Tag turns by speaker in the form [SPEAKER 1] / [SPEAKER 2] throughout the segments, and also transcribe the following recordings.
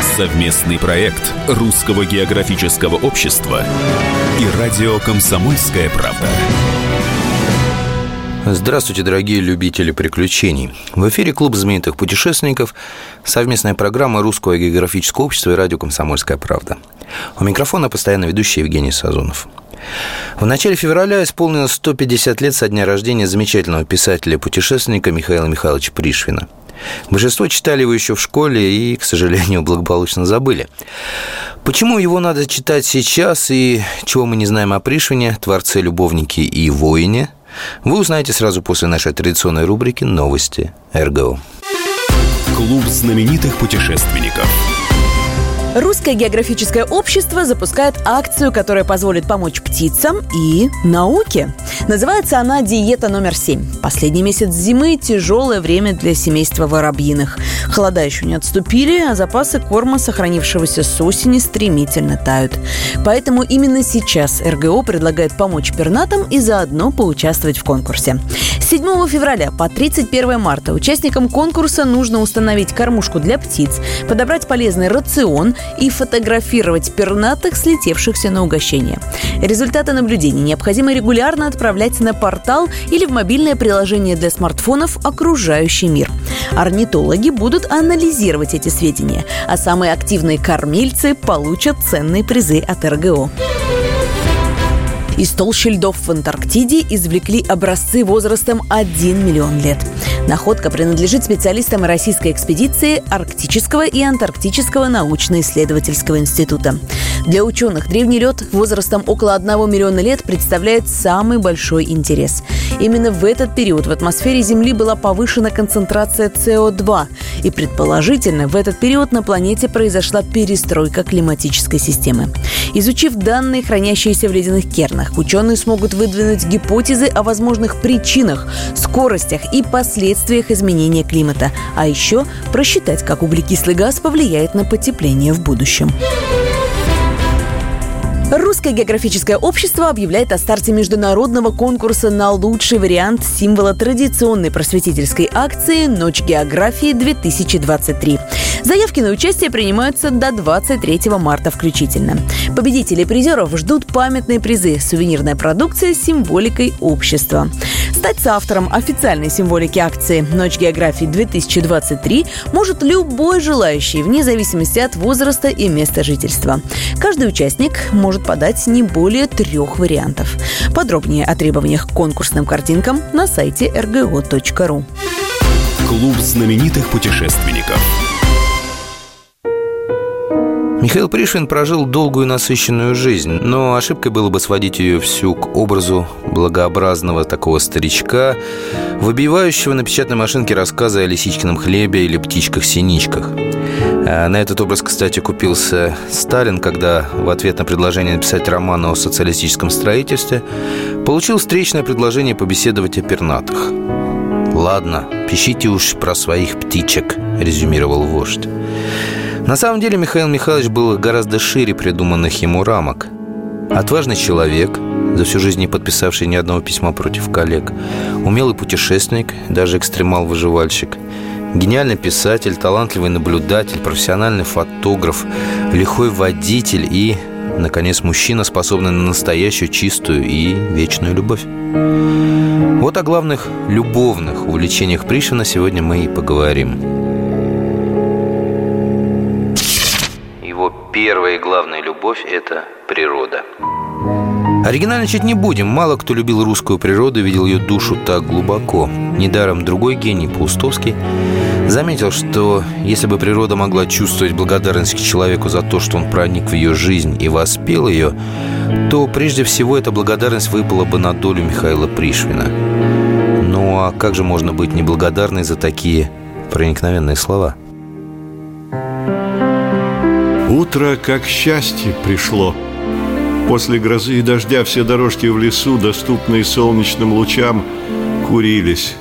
[SPEAKER 1] Совместный проект Русского географического общества и радио «Комсомольская правда».
[SPEAKER 2] Здравствуйте, дорогие любители приключений. В эфире Клуб знаменитых путешественников, совместная программа Русского географического общества и радио «Комсомольская правда». У микрофона постоянно ведущий Евгений Сазонов. В начале февраля исполнилось 150 лет со дня рождения замечательного писателя-путешественника Михаила Михайловича Пришвина – Большинство читали его еще в школе и, к сожалению, благополучно забыли. Почему его надо читать сейчас и чего мы не знаем о Пришвине, творце, любовнике и воине, вы узнаете сразу после нашей традиционной рубрики «Новости РГО».
[SPEAKER 1] Клуб знаменитых путешественников –
[SPEAKER 3] Русское географическое общество запускает акцию, которая позволит помочь птицам и науке. Называется она «Диета номер 7». Последний месяц зимы – тяжелое время для семейства воробьиных. Холода еще не отступили, а запасы корма, сохранившегося с осени, стремительно тают. Поэтому именно сейчас РГО предлагает помочь пернатам и заодно поучаствовать в конкурсе. С 7 февраля по 31 марта участникам конкурса нужно установить кормушку для птиц, подобрать полезный рацион и фотографировать пернатых, слетевшихся на угощение. Результаты наблюдений необходимо регулярно отправлять на портал или в мобильное приложение для смартфонов «Окружающий мир». Орнитологи будут анализировать эти сведения, а самые активные кормильцы получат ценные призы от РГО. Из толщи льдов в Антарктиде извлекли образцы возрастом 1 миллион лет. Находка принадлежит специалистам российской экспедиции Арктического и Антарктического научно-исследовательского института. Для ученых древний лед возрастом около 1 миллиона лет представляет самый большой интерес. Именно в этот период в атмосфере Земли была повышена концентрация СО2, и предположительно в этот период на планете произошла перестройка климатической системы. Изучив данные, хранящиеся в ледяных кернах, ученые смогут выдвинуть гипотезы о возможных причинах, скоростях и последствиях изменения климата, а еще просчитать, как углекислый газ повлияет на потепление в будущем. Русское географическое общество объявляет о старте международного конкурса на лучший вариант символа традиционной просветительской акции «Ночь географии-2023». Заявки на участие принимаются до 23 марта включительно. Победители призеров ждут памятные призы, сувенирная продукция с символикой общества. Стать соавтором официальной символики акции «Ночь географии-2023» может любой желающий, вне зависимости от возраста и места жительства. Каждый участник может подать не более трех вариантов. Подробнее о требованиях к конкурсным картинкам на сайте rgo.ru.
[SPEAKER 1] Клуб знаменитых путешественников –
[SPEAKER 2] Михаил Пришвин прожил долгую насыщенную жизнь, но ошибкой было бы сводить ее всю к образу благообразного такого старичка, выбивающего на печатной машинке рассказы о лисичкином хлебе или птичках-синичках. А на этот образ, кстати, купился Сталин, когда в ответ на предложение написать роман о социалистическом строительстве получил встречное предложение побеседовать о пернатых. «Ладно, пишите уж про своих птичек», – резюмировал вождь. На самом деле Михаил Михайлович был гораздо шире придуманных ему рамок. Отважный человек, за всю жизнь не подписавший ни одного письма против коллег, умелый путешественник, даже экстремал-выживальщик, гениальный писатель, талантливый наблюдатель, профессиональный фотограф, лихой водитель и, наконец, мужчина, способный на настоящую чистую и вечную любовь. Вот о главных любовных увлечениях Пришвина сегодня мы и поговорим. Первая и главная любовь – это природа. Оригинальничать не будем. Мало кто любил русскую природу и видел ее душу так глубоко. Недаром другой гений, Паустовский, заметил, что если бы природа могла чувствовать благодарность к человеку за то, что он проник в ее жизнь и воспел ее, то прежде всего эта благодарность выпала бы на долю Михаила Пришвина. Ну а как же можно быть неблагодарной за такие проникновенные слова –
[SPEAKER 4] Утро, как счастье, пришло. После грозы и дождя все дорожки в лесу, доступные солнечным лучам, курились.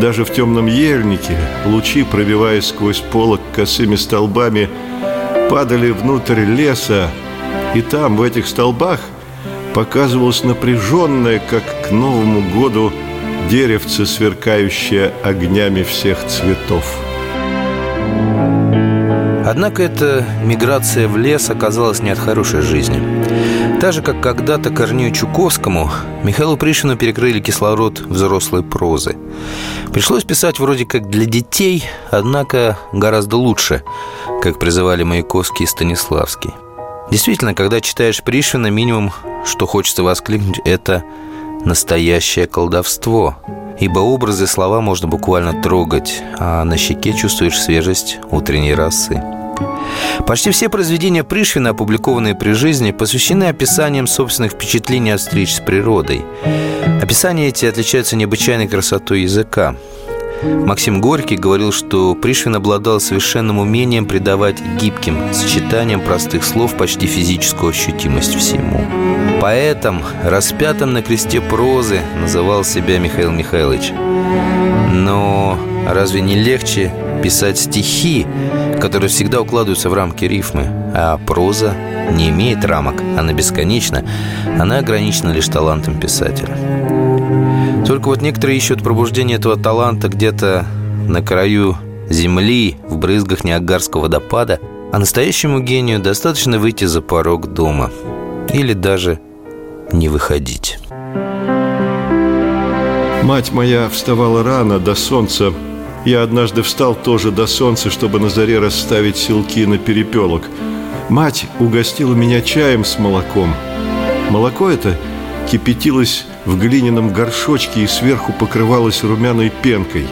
[SPEAKER 4] Даже в темном ельнике лучи, пробиваясь сквозь полок косыми столбами, падали внутрь леса, и там, в этих столбах, показывалось напряженное, как к Новому году, деревце, сверкающее огнями всех цветов.
[SPEAKER 2] Однако эта миграция в лес оказалась не от хорошей жизни. Так же, как когда-то Корнею Чуковскому, Михаилу Пришину перекрыли кислород взрослой прозы. Пришлось писать вроде как для детей, однако гораздо лучше, как призывали Маяковский и Станиславский. Действительно, когда читаешь Пришвина, минимум, что хочется воскликнуть, это настоящее колдовство. Ибо образы слова можно буквально трогать, а на щеке чувствуешь свежесть утренней росы. Почти все произведения Пришвина, опубликованные при жизни, посвящены описаниям собственных впечатлений от встреч с природой. Описания эти отличаются необычайной красотой языка. Максим Горький говорил, что Пришвин обладал совершенным умением придавать гибким сочетаниям простых слов почти физическую ощутимость всему. Поэтом, распятым на кресте прозы, называл себя Михаил Михайлович. Но разве не легче писать стихи, которые всегда укладываются в рамки рифмы, а проза не имеет рамок, она бесконечна, она ограничена лишь талантом писателя. Только вот некоторые ищут пробуждение этого таланта где-то на краю земли, в брызгах Ниагарского водопада, а настоящему гению достаточно выйти за порог дома или даже не выходить.
[SPEAKER 4] Мать моя вставала рано, до солнца. Я однажды встал тоже до солнца, чтобы на заре расставить селки на перепелок. Мать угостила меня чаем с молоком. Молоко это кипятилось в глиняном горшочке и сверху покрывалось румяной пенкой.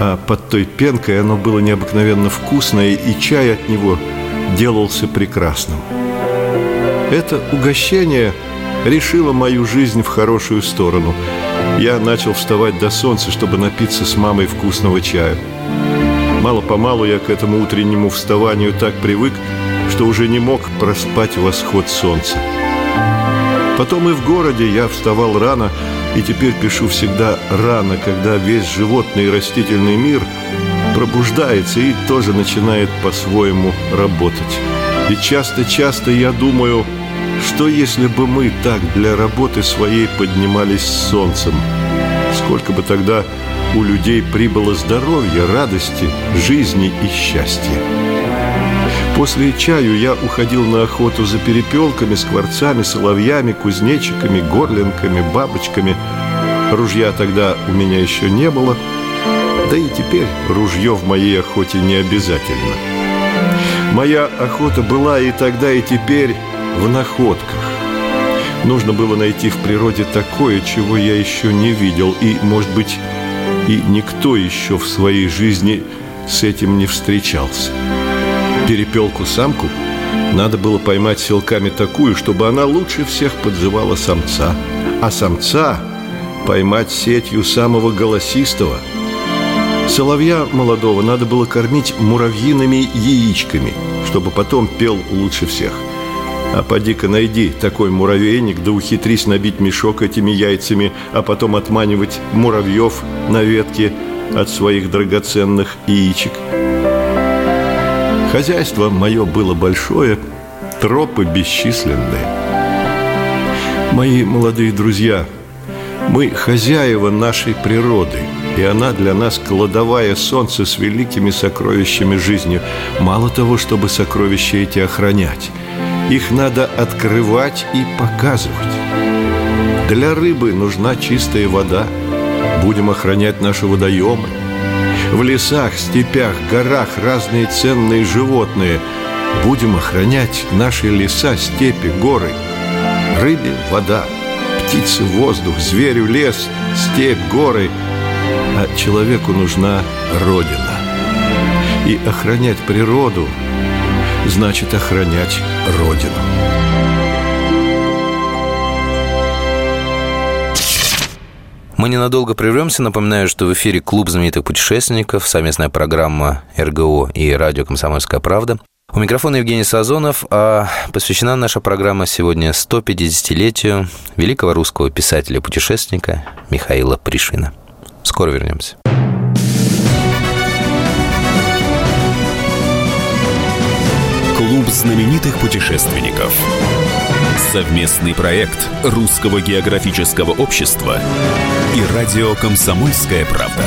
[SPEAKER 4] А под той пенкой оно было необыкновенно вкусное, и чай от него делался прекрасным. Это угощение решило мою жизнь в хорошую сторону. Я начал вставать до солнца, чтобы напиться с мамой вкусного чая. Мало-помалу я к этому утреннему вставанию так привык, что уже не мог проспать восход солнца. Потом и в городе я вставал рано и теперь пишу всегда рано, когда весь животный и растительный мир пробуждается и тоже начинает по-своему работать. И часто-часто я думаю, что если бы мы так для работы своей поднимались с солнцем, сколько бы тогда у людей прибыло здоровья, радости, жизни и счастья. После чаю я уходил на охоту за перепелками, скворцами, соловьями, кузнечиками, горлинками, бабочками. Ружья тогда у меня еще не было, да и теперь ружье в моей охоте не обязательно. Моя охота была и тогда, и теперь в находках. Нужно было найти в природе такое, чего я еще не видел, и, может быть, и никто еще в своей жизни с этим не встречался перепелку-самку надо было поймать селками такую, чтобы она лучше всех подживала самца, а самца поймать сетью самого голосистого. Соловья молодого надо было кормить муравьиными яичками, чтобы потом пел лучше всех. А поди-ка найди такой муравейник, да ухитрись набить мешок этими яйцами, а потом отманивать муравьев на ветке от своих драгоценных яичек – Хозяйство мое было большое, тропы бесчисленные. Мои молодые друзья, мы хозяева нашей природы, и она для нас кладовая солнце с великими сокровищами жизни. Мало того, чтобы сокровища эти охранять, их надо открывать и показывать. Для рыбы нужна чистая вода. Будем охранять наши водоемы – в лесах, степях, горах разные ценные животные. Будем охранять наши леса, степи, горы. Рыбе – вода, птице – воздух, зверю – лес, степь, горы. А человеку нужна Родина. И охранять природу – значит охранять Родину.
[SPEAKER 2] Мы ненадолго прервемся. Напоминаю, что в эфире «Клуб знаменитых путешественников», совместная программа РГО и радио «Комсомольская правда». У микрофона Евгений Сазонов, а посвящена наша программа сегодня 150-летию великого русского писателя-путешественника Михаила Пришвина. Скоро вернемся.
[SPEAKER 1] Клуб знаменитых путешественников. Совместный проект Русского географического общества и радио «Комсомольская правда».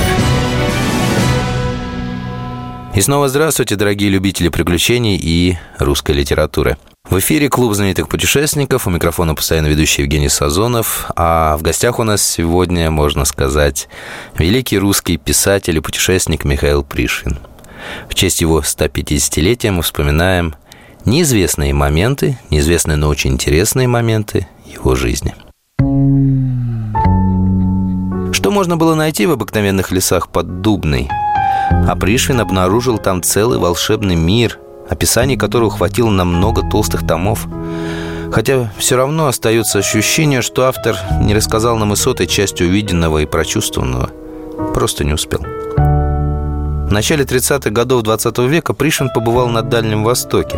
[SPEAKER 2] И снова здравствуйте, дорогие любители приключений и русской литературы. В эфире Клуб знаменитых путешественников. У микрофона постоянно ведущий Евгений Сазонов. А в гостях у нас сегодня, можно сказать, великий русский писатель и путешественник Михаил Пришвин. В честь его 150-летия мы вспоминаем неизвестные моменты, неизвестные, но очень интересные моменты его жизни. Что можно было найти в обыкновенных лесах под Дубной – а Пришвин обнаружил там целый волшебный мир, описание которого хватило на много толстых томов. Хотя все равно остается ощущение, что автор не рассказал нам и сотой части увиденного и прочувствованного. Просто не успел. В начале 30-х годов 20 века Пришвин побывал на Дальнем Востоке,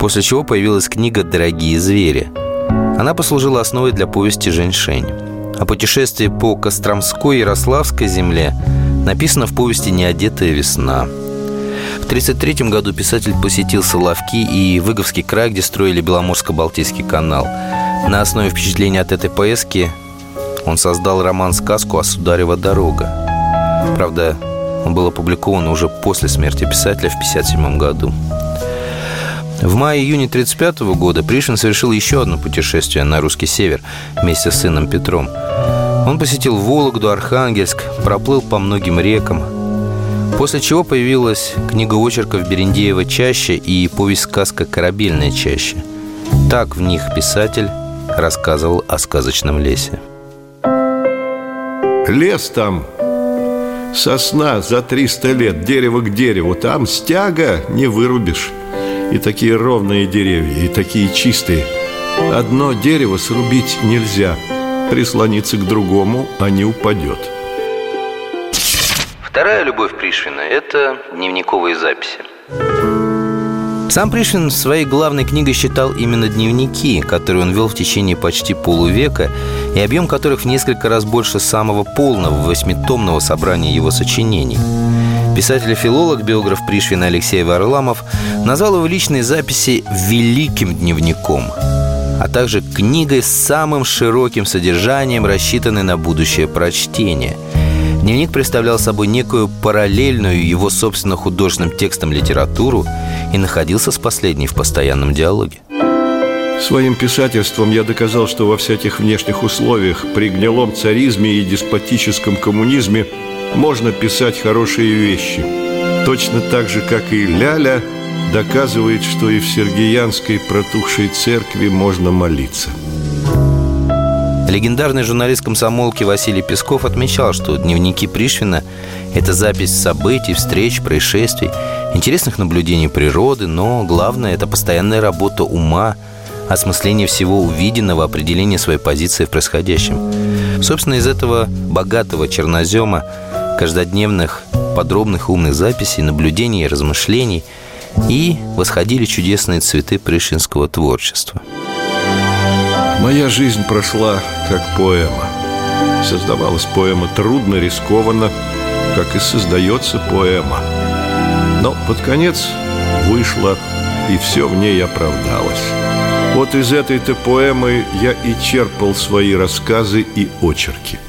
[SPEAKER 2] после чего появилась книга «Дорогие звери». Она послужила основой для повести «Женьшень». О путешествии по Костромской и Ярославской земле – Написано в повести «Неодетая весна». В 1933 году писатель посетил Соловки и Выговский край, где строили Беломорско-Балтийский канал. На основе впечатлений от этой поездки он создал роман-сказку «А сударева дорога». Правда, он был опубликован уже после смерти писателя в 1957 году. В мае-июне 1935 года Пришвин совершил еще одно путешествие на русский север вместе с сыном Петром – он посетил Вологду, Архангельск, проплыл по многим рекам. После чего появилась книга очерков Берендеева «Чаще» и повесть-сказка «Корабельная чаще». Так в них писатель рассказывал о сказочном лесе.
[SPEAKER 4] Лес там, сосна за 300 лет, дерево к дереву, там стяга не вырубишь. И такие ровные деревья, и такие чистые. Одно дерево срубить нельзя – прислониться к другому, а не упадет.
[SPEAKER 2] Вторая любовь Пришвина – это дневниковые записи. Сам Пришвин своей главной книгой считал именно дневники, которые он вел в течение почти полувека, и объем которых в несколько раз больше самого полного восьмитомного собрания его сочинений. Писатель и филолог, биограф Пришвина Алексей Варламов назвал его личные записи «великим дневником», а также книгой с самым широким содержанием, рассчитанной на будущее прочтение. Дневник представлял собой некую параллельную его собственно художественным текстом литературу и находился с последней в постоянном диалоге.
[SPEAKER 4] Своим писательством я доказал, что во всяких внешних условиях, при гнилом царизме и деспотическом коммунизме можно писать хорошие вещи. Точно так же, как и Ляля – доказывает, что и в Сергиянской протухшей церкви можно молиться.
[SPEAKER 2] Легендарный журналист комсомолки Василий Песков отмечал, что дневники Пришвина – это запись событий, встреч, происшествий, интересных наблюдений природы, но главное – это постоянная работа ума, осмысление всего увиденного, определение своей позиции в происходящем. Собственно, из этого богатого чернозема, каждодневных, подробных умных записей, наблюдений и размышлений – и восходили чудесные цветы пришинского творчества.
[SPEAKER 4] Моя жизнь прошла как поэма. Создавалась поэма трудно, рискованно, как и создается поэма. Но под конец вышла, и все в ней оправдалось. Вот из этой-то поэмы я и черпал свои рассказы и очерки –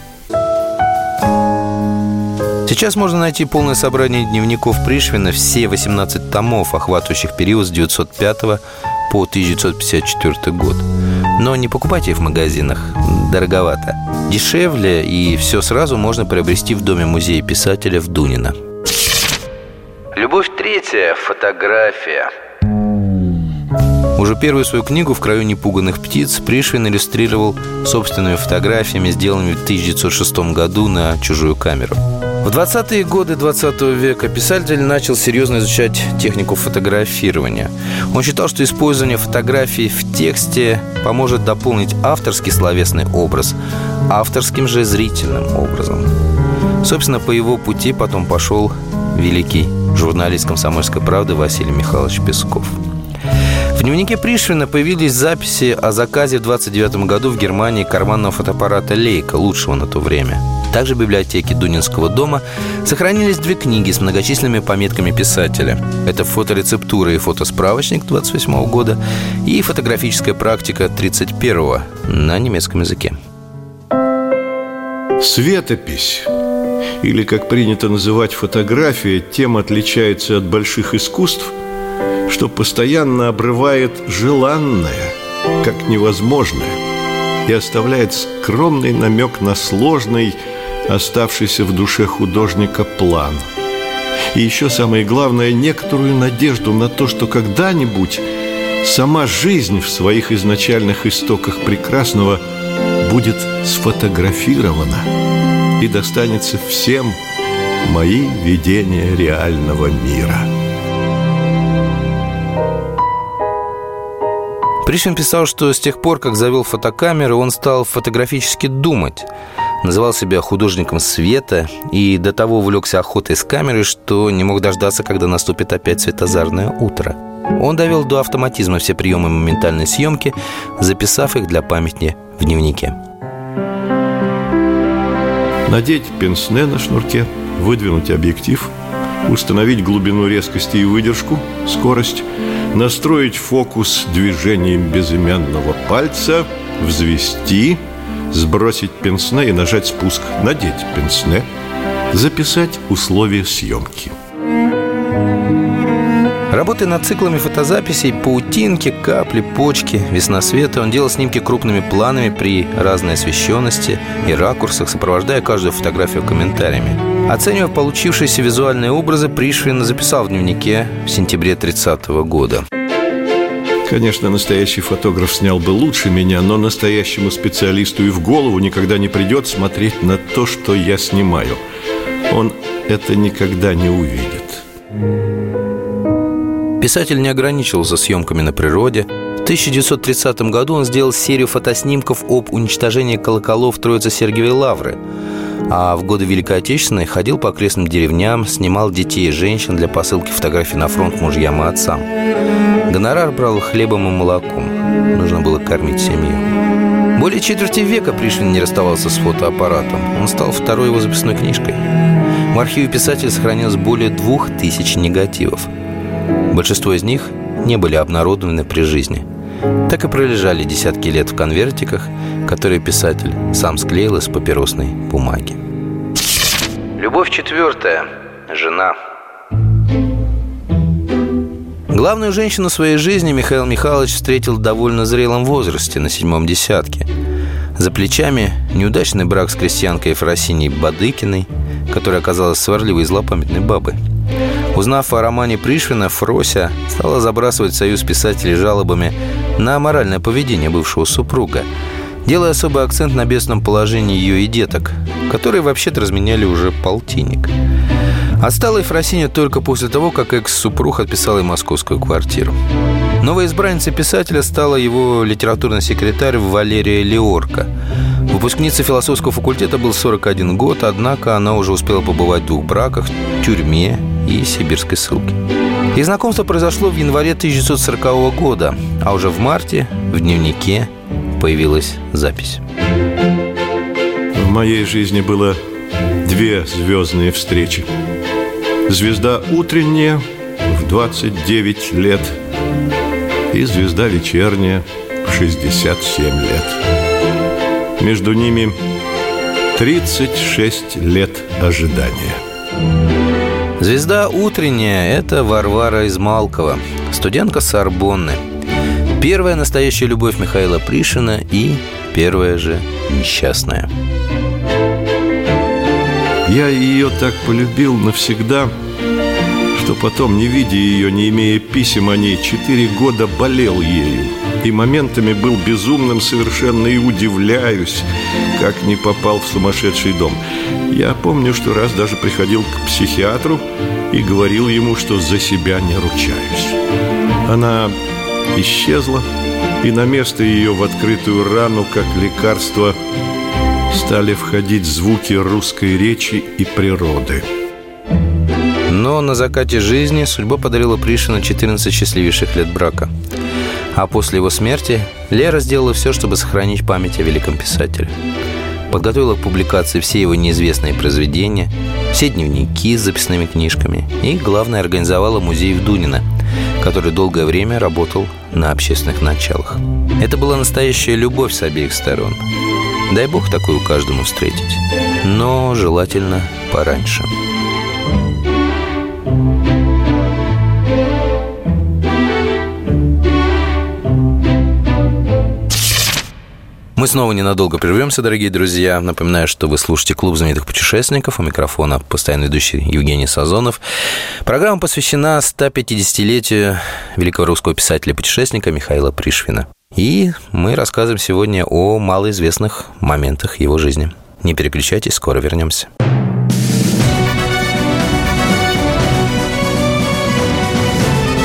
[SPEAKER 2] Сейчас можно найти полное собрание дневников Пришвина, все 18 томов, охватывающих период с 905 по 1954 год. Но не покупайте их в магазинах, дороговато. Дешевле и все сразу можно приобрести в Доме музея писателя в Дунино. Третья. Фотография. Уже первую свою книгу «В краю непуганных птиц» Пришвин иллюстрировал собственными фотографиями, сделанными в 1906 году на чужую камеру. В 20-е годы 20 века писатель начал серьезно изучать технику фотографирования. Он считал, что использование фотографий в тексте поможет дополнить авторский словесный образ авторским же зрительным образом. Собственно, по его пути потом пошел великий журналист «Комсомольской правды» Василий Михайлович Песков. В дневнике Пришвина появились записи о заказе в 29 году в Германии карманного фотоаппарата «Лейка», лучшего на то время. Также в библиотеке Дунинского дома сохранились две книги с многочисленными пометками писателя. Это фоторецептура и фотосправочник 28 года и фотографическая практика 31 на немецком языке.
[SPEAKER 4] Светопись или, как принято называть фотография, тем отличается от больших искусств, что постоянно обрывает желанное, как невозможное, и оставляет скромный намек на сложный, оставшийся в душе художника план. И еще самое главное, некоторую надежду на то, что когда-нибудь сама жизнь в своих изначальных истоках прекрасного будет сфотографирована – и достанется всем мои видения реального мира.
[SPEAKER 2] Пришвин писал, что с тех пор, как завел фотокамеру, он стал фотографически думать. Называл себя художником света и до того увлекся охотой с камерой, что не мог дождаться, когда наступит опять светозарное утро. Он довел до автоматизма все приемы моментальной съемки, записав их для памяти в дневнике.
[SPEAKER 4] Надеть пенсне на шнурке, выдвинуть объектив, установить глубину резкости и выдержку, скорость, настроить фокус движением безымянного пальца, взвести, сбросить пенсне и нажать спуск, надеть пенсне, записать условия съемки –
[SPEAKER 2] Работая над циклами фотозаписей, паутинки, капли, почки, весносветы, он делал снимки крупными планами при разной освещенности и ракурсах, сопровождая каждую фотографию комментариями. Оценивая получившиеся визуальные образы, Пришвин записал в дневнике в сентябре 30 -го года.
[SPEAKER 4] Конечно, настоящий фотограф снял бы лучше меня, но настоящему специалисту и в голову никогда не придет смотреть на то, что я снимаю. Он это никогда не увидит.
[SPEAKER 2] Писатель не ограничивался съемками на природе. В 1930 году он сделал серию фотоснимков об уничтожении колоколов Троицы-Сергиевой Лавры. А в годы Великой Отечественной ходил по окрестным деревням, снимал детей и женщин для посылки фотографий на фронт мужьям и отцам. Гонорар брал хлебом и молоком. Нужно было кормить семью. Более четверти века Пришвин не расставался с фотоаппаратом. Он стал второй его записной книжкой. В архиве писателя сохранилось более двух тысяч негативов – Большинство из них не были обнародованы при жизни. Так и пролежали десятки лет в конвертиках, которые писатель сам склеил из папиросной бумаги. Любовь четвертая. Жена. Главную женщину своей жизни Михаил Михайлович встретил в довольно зрелом возрасте, на седьмом десятке. За плечами неудачный брак с крестьянкой Ефросиней Бадыкиной, которая оказалась сварливой и злопамятной бабой – Узнав о романе Пришвина, Фрося стала забрасывать союз писателей жалобами на моральное поведение бывшего супруга, делая особый акцент на бедственном положении ее и деток, которые вообще-то разменяли уже полтинник. Отстала Ефросиня только после того, как экс-супруг отписал ей московскую квартиру. Новой избранницей писателя стала его литературный секретарь Валерия Леорка. Выпускница философского факультета был 41 год, однако она уже успела побывать в двух браках, тюрьме и сибирской ссылке. Их знакомство произошло в январе 1940 года, а уже в марте в дневнике появилась запись.
[SPEAKER 4] В моей жизни было две звездные встречи. Звезда утренняя в 29 лет и звезда вечерняя в 67 лет. Между ними 36 лет ожидания.
[SPEAKER 2] Звезда утренняя – это Варвара Измалкова, студентка Сорбонны. Первая настоящая любовь Михаила Пришина и первая же несчастная.
[SPEAKER 4] Я ее так полюбил навсегда, что потом, не видя ее, не имея писем о ней, четыре года болел ею. И моментами был безумным совершенно и удивляюсь, как не попал в сумасшедший дом. Я помню, что раз даже приходил к психиатру и говорил ему, что за себя не ручаюсь. Она исчезла, и на место ее в открытую рану, как лекарство, стали входить звуки русской речи и природы.
[SPEAKER 2] Но на закате жизни судьба подарила Пришину 14 счастливейших лет брака. А после его смерти Лера сделала все, чтобы сохранить память о великом писателе. Подготовила к публикации все его неизвестные произведения, все дневники с записными книжками и, главное, организовала музей в Дунино, который долгое время работал на общественных началах. Это была настоящая любовь с обеих сторон. Дай бог такую каждому встретить. Но желательно пораньше. Мы снова ненадолго прервемся, дорогие друзья. Напоминаю, что вы слушаете «Клуб знаменитых путешественников». У микрофона постоянно ведущий Евгений Сазонов. Программа посвящена 150-летию великого русского писателя-путешественника Михаила Пришвина. И мы рассказываем сегодня о малоизвестных моментах его жизни. Не переключайтесь, скоро вернемся.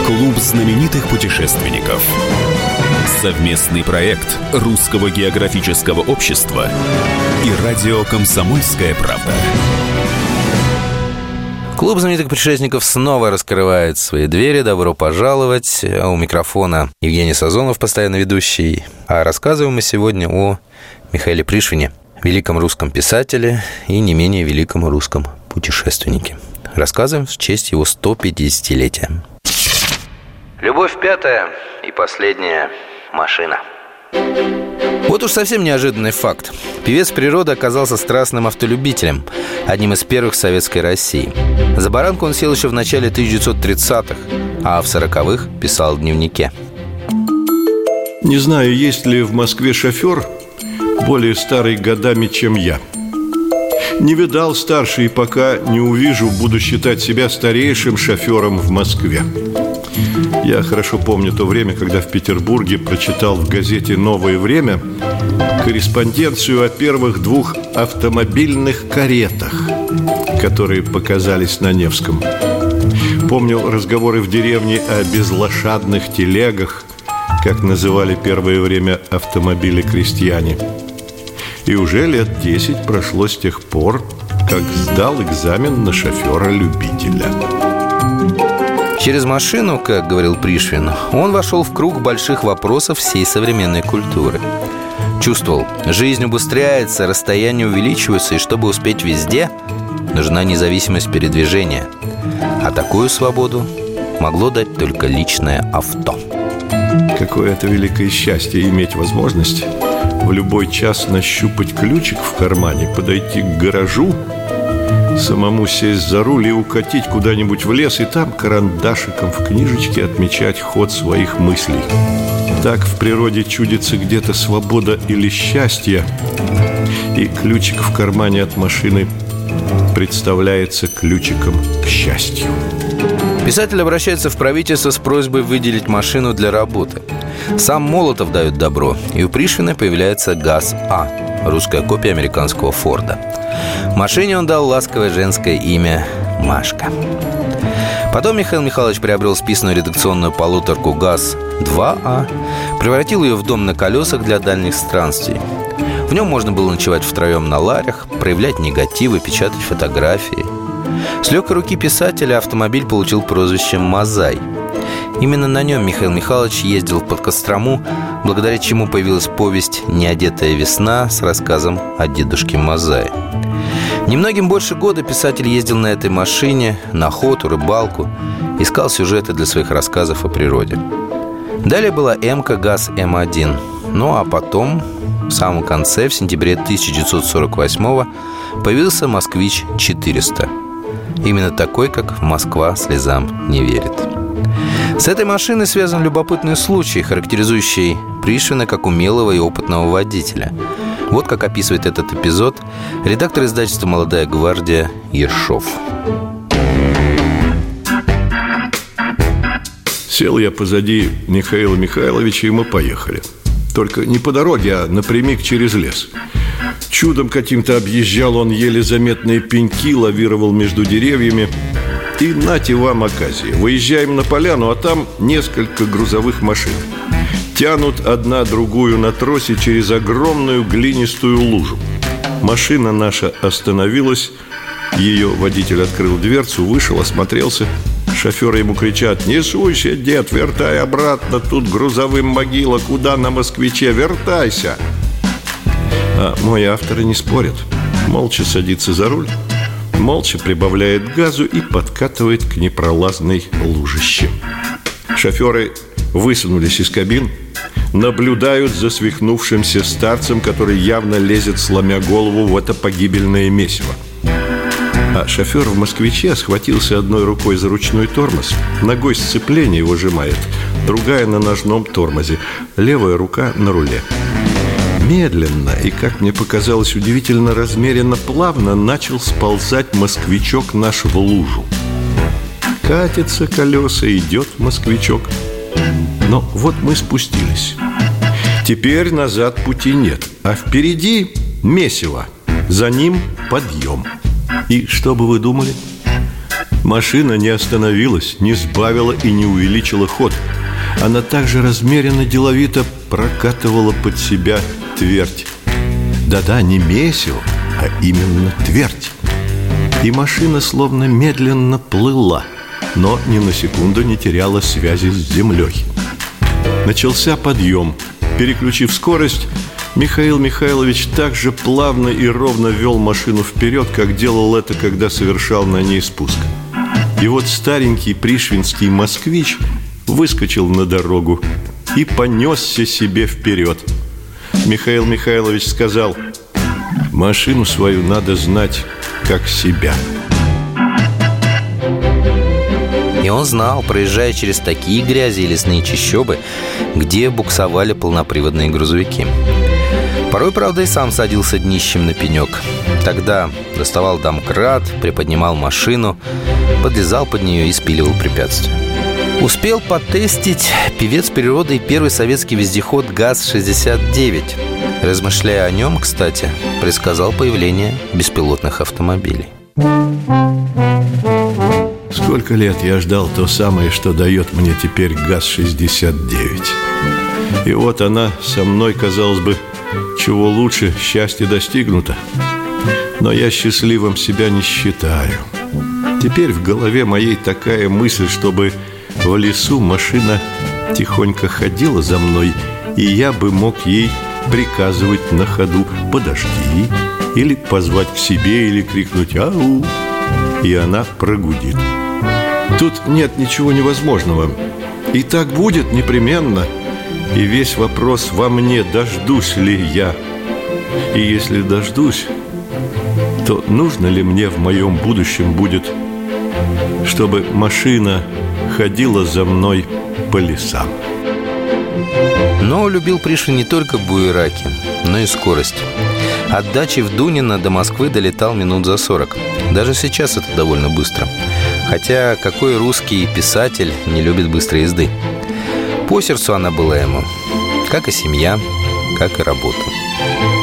[SPEAKER 1] Клуб знаменитых путешественников. Совместный проект Русского географического общества и радио «Комсомольская правда».
[SPEAKER 2] Клуб знаменитых путешественников снова раскрывает свои двери. Добро пожаловать. У микрофона Евгений Сазонов, постоянно ведущий. А рассказываем мы сегодня о Михаиле Пришвине, великом русском писателе и не менее великом русском путешественнике. Рассказываем в честь его 150-летия. Любовь пятая и последняя машина. Вот уж совсем неожиданный факт. Певец природы оказался страстным автолюбителем, одним из первых в советской России. За баранку он сел еще в начале 1930-х, а в 40-х писал в дневнике.
[SPEAKER 4] Не знаю, есть ли в Москве шофер более старый годами, чем я. Не видал старший, пока не увижу, буду считать себя старейшим шофером в Москве. Я хорошо помню то время, когда в Петербурге прочитал в газете «Новое время» корреспонденцию о первых двух автомобильных каретах, которые показались на Невском. Помню разговоры в деревне о безлошадных телегах, как называли первое время автомобили крестьяне. И уже лет десять прошло с тех пор, как сдал экзамен на шофера-любителя.
[SPEAKER 2] Через машину, как говорил Пришвин, он вошел в круг больших вопросов всей современной культуры. Чувствовал, жизнь убыстряется, расстояния увеличиваются, и чтобы успеть везде, нужна независимость передвижения. А такую свободу могло дать только личное авто.
[SPEAKER 4] Какое это великое счастье иметь возможность в любой час нащупать ключик в кармане, подойти к гаражу Самому сесть за руль и укатить куда-нибудь в лес И там карандашиком в книжечке отмечать ход своих мыслей. Так в природе чудится где-то свобода или счастье И ключик в кармане от машины представляется ключиком к счастью.
[SPEAKER 2] Писатель обращается в правительство с просьбой выделить машину для работы. Сам Молотов дает добро, и у Пришвина появляется ГАЗ-А, русская копия американского Форда. Машине он дал ласковое женское имя Машка. Потом Михаил Михайлович приобрел списанную редакционную полуторку ГАЗ-2А, превратил ее в дом на колесах для дальних странствий. В нем можно было ночевать втроем на ларях, проявлять негативы, печатать фотографии. С легкой руки писателя автомобиль получил прозвище «Мозай». Именно на нем Михаил Михайлович ездил под Кострому, благодаря чему появилась повесть «Неодетая весна» с рассказом о дедушке Мозае. Немногим больше года писатель ездил на этой машине, на охоту, рыбалку, искал сюжеты для своих рассказов о природе. Далее была МК ГАЗ М1. Ну а потом, в самом конце, в сентябре 1948 появился «Москвич-400». Именно такой, как «Москва слезам не верит». С этой машиной связан любопытный случай, характеризующий Пришвина как умелого и опытного водителя – вот как описывает этот эпизод редактор издательства «Молодая гвардия» Ершов.
[SPEAKER 4] Сел я позади Михаила Михайловича, и мы поехали. Только не по дороге, а напрямик через лес. Чудом каким-то объезжал он еле заметные пеньки, лавировал между деревьями. И нате вам оказия. Выезжаем на поляну, а там несколько грузовых машин – тянут одна другую на тросе через огромную глинистую лужу. Машина наша остановилась, Ее водитель открыл дверцу, вышел, осмотрелся. Шоферы ему кричат «Не суйся, дед, вертай обратно, тут грузовым могила, куда на москвиче, вертайся!» А мой автор и не спорит Молча садится за руль Молча прибавляет газу и подкатывает к непролазной лужище. Шоферы высунулись из кабин Наблюдают за свихнувшимся старцем, который явно лезет, сломя голову в это погибельное месиво. А шофер в «Москвиче» схватился одной рукой за ручной тормоз Ногой сцепление выжимает Другая на ножном тормозе Левая рука на руле Медленно и, как мне показалось, удивительно размеренно плавно начал сползать москвичок наш в лужу. Катится колеса, идет москвичок. Но вот мы спустились. Теперь назад пути нет, а впереди месиво. За ним подъем. И что бы вы думали? Машина не остановилась, не сбавила и не увеличила ход. Она также размеренно деловито прокатывала под себя твердь. Да-да, не месиво, а именно твердь. И машина словно медленно плыла, но ни на секунду не теряла связи с землей. Начался подъем. Переключив скорость, Михаил Михайлович так же плавно и ровно вел машину вперед, как делал это, когда совершал на ней спуск. И вот старенький пришвинский москвич выскочил на дорогу и понесся себе вперед – Михаил Михайлович сказал Машину свою надо знать как себя
[SPEAKER 2] И он знал, проезжая через такие грязи и лесные чащобы, где буксовали полноприводные грузовики. Порой, правда, и сам садился днищем на пенек. Тогда доставал домкрат, приподнимал машину, подлезал под нее и спиливал препятствия. Успел потестить певец природы и первый советский вездеход ГАЗ-69. Размышляя о нем, кстати, предсказал появление беспилотных автомобилей.
[SPEAKER 4] Сколько лет я ждал то самое, что дает мне теперь ГАЗ-69. И вот она со мной, казалось бы, чего лучше, счастье достигнуто. Но я счастливым себя не считаю. Теперь в голове моей такая мысль, чтобы в лесу машина тихонько ходила за мной, и я бы мог ей приказывать на ходу «подожди» или позвать к себе, или крикнуть «ау», и она прогудит. Тут нет ничего невозможного. И так будет непременно. И весь вопрос во мне, дождусь ли я. И если дождусь, то нужно ли мне в моем будущем будет, чтобы машина ходила за мной по лесам.
[SPEAKER 2] Но любил Пришвин не только буераки, но и скорость. От дачи в Дунино до Москвы долетал минут за 40. Даже сейчас это довольно быстро. Хотя какой русский писатель не любит быстрой езды? По сердцу она была ему, как и семья, как и работа.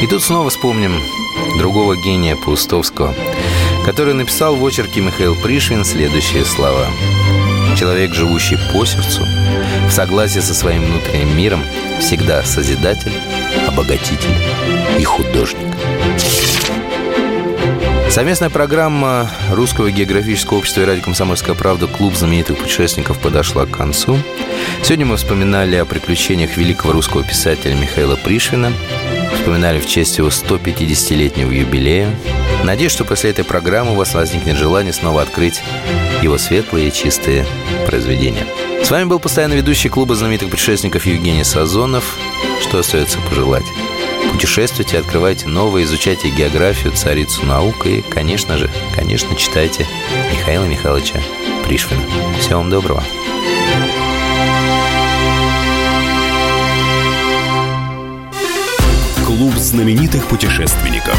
[SPEAKER 2] И тут снова вспомним другого гения Паустовского, который написал в очерке Михаил Пришвин следующие слова – Человек, живущий по сердцу, в согласии со своим внутренним миром, всегда созидатель, обогатитель и художник. Совместная программа Русского географического общества и радио «Комсомольская правда» «Клуб знаменитых путешественников» подошла к концу. Сегодня мы вспоминали о приключениях великого русского писателя Михаила Пришвина, вспоминали в честь его 150-летнего юбилея. Надеюсь, что после этой программы у вас возникнет желание снова открыть его светлые и чистые произведения. С вами был постоянно ведущий клуба знаменитых путешественников Евгений Сазонов. Что остается пожелать? Путешествуйте, открывайте новое, изучайте географию, царицу наук и, конечно же, конечно, читайте Михаила Михайловича Пришвина. Всего вам доброго.
[SPEAKER 1] Клуб знаменитых путешественников.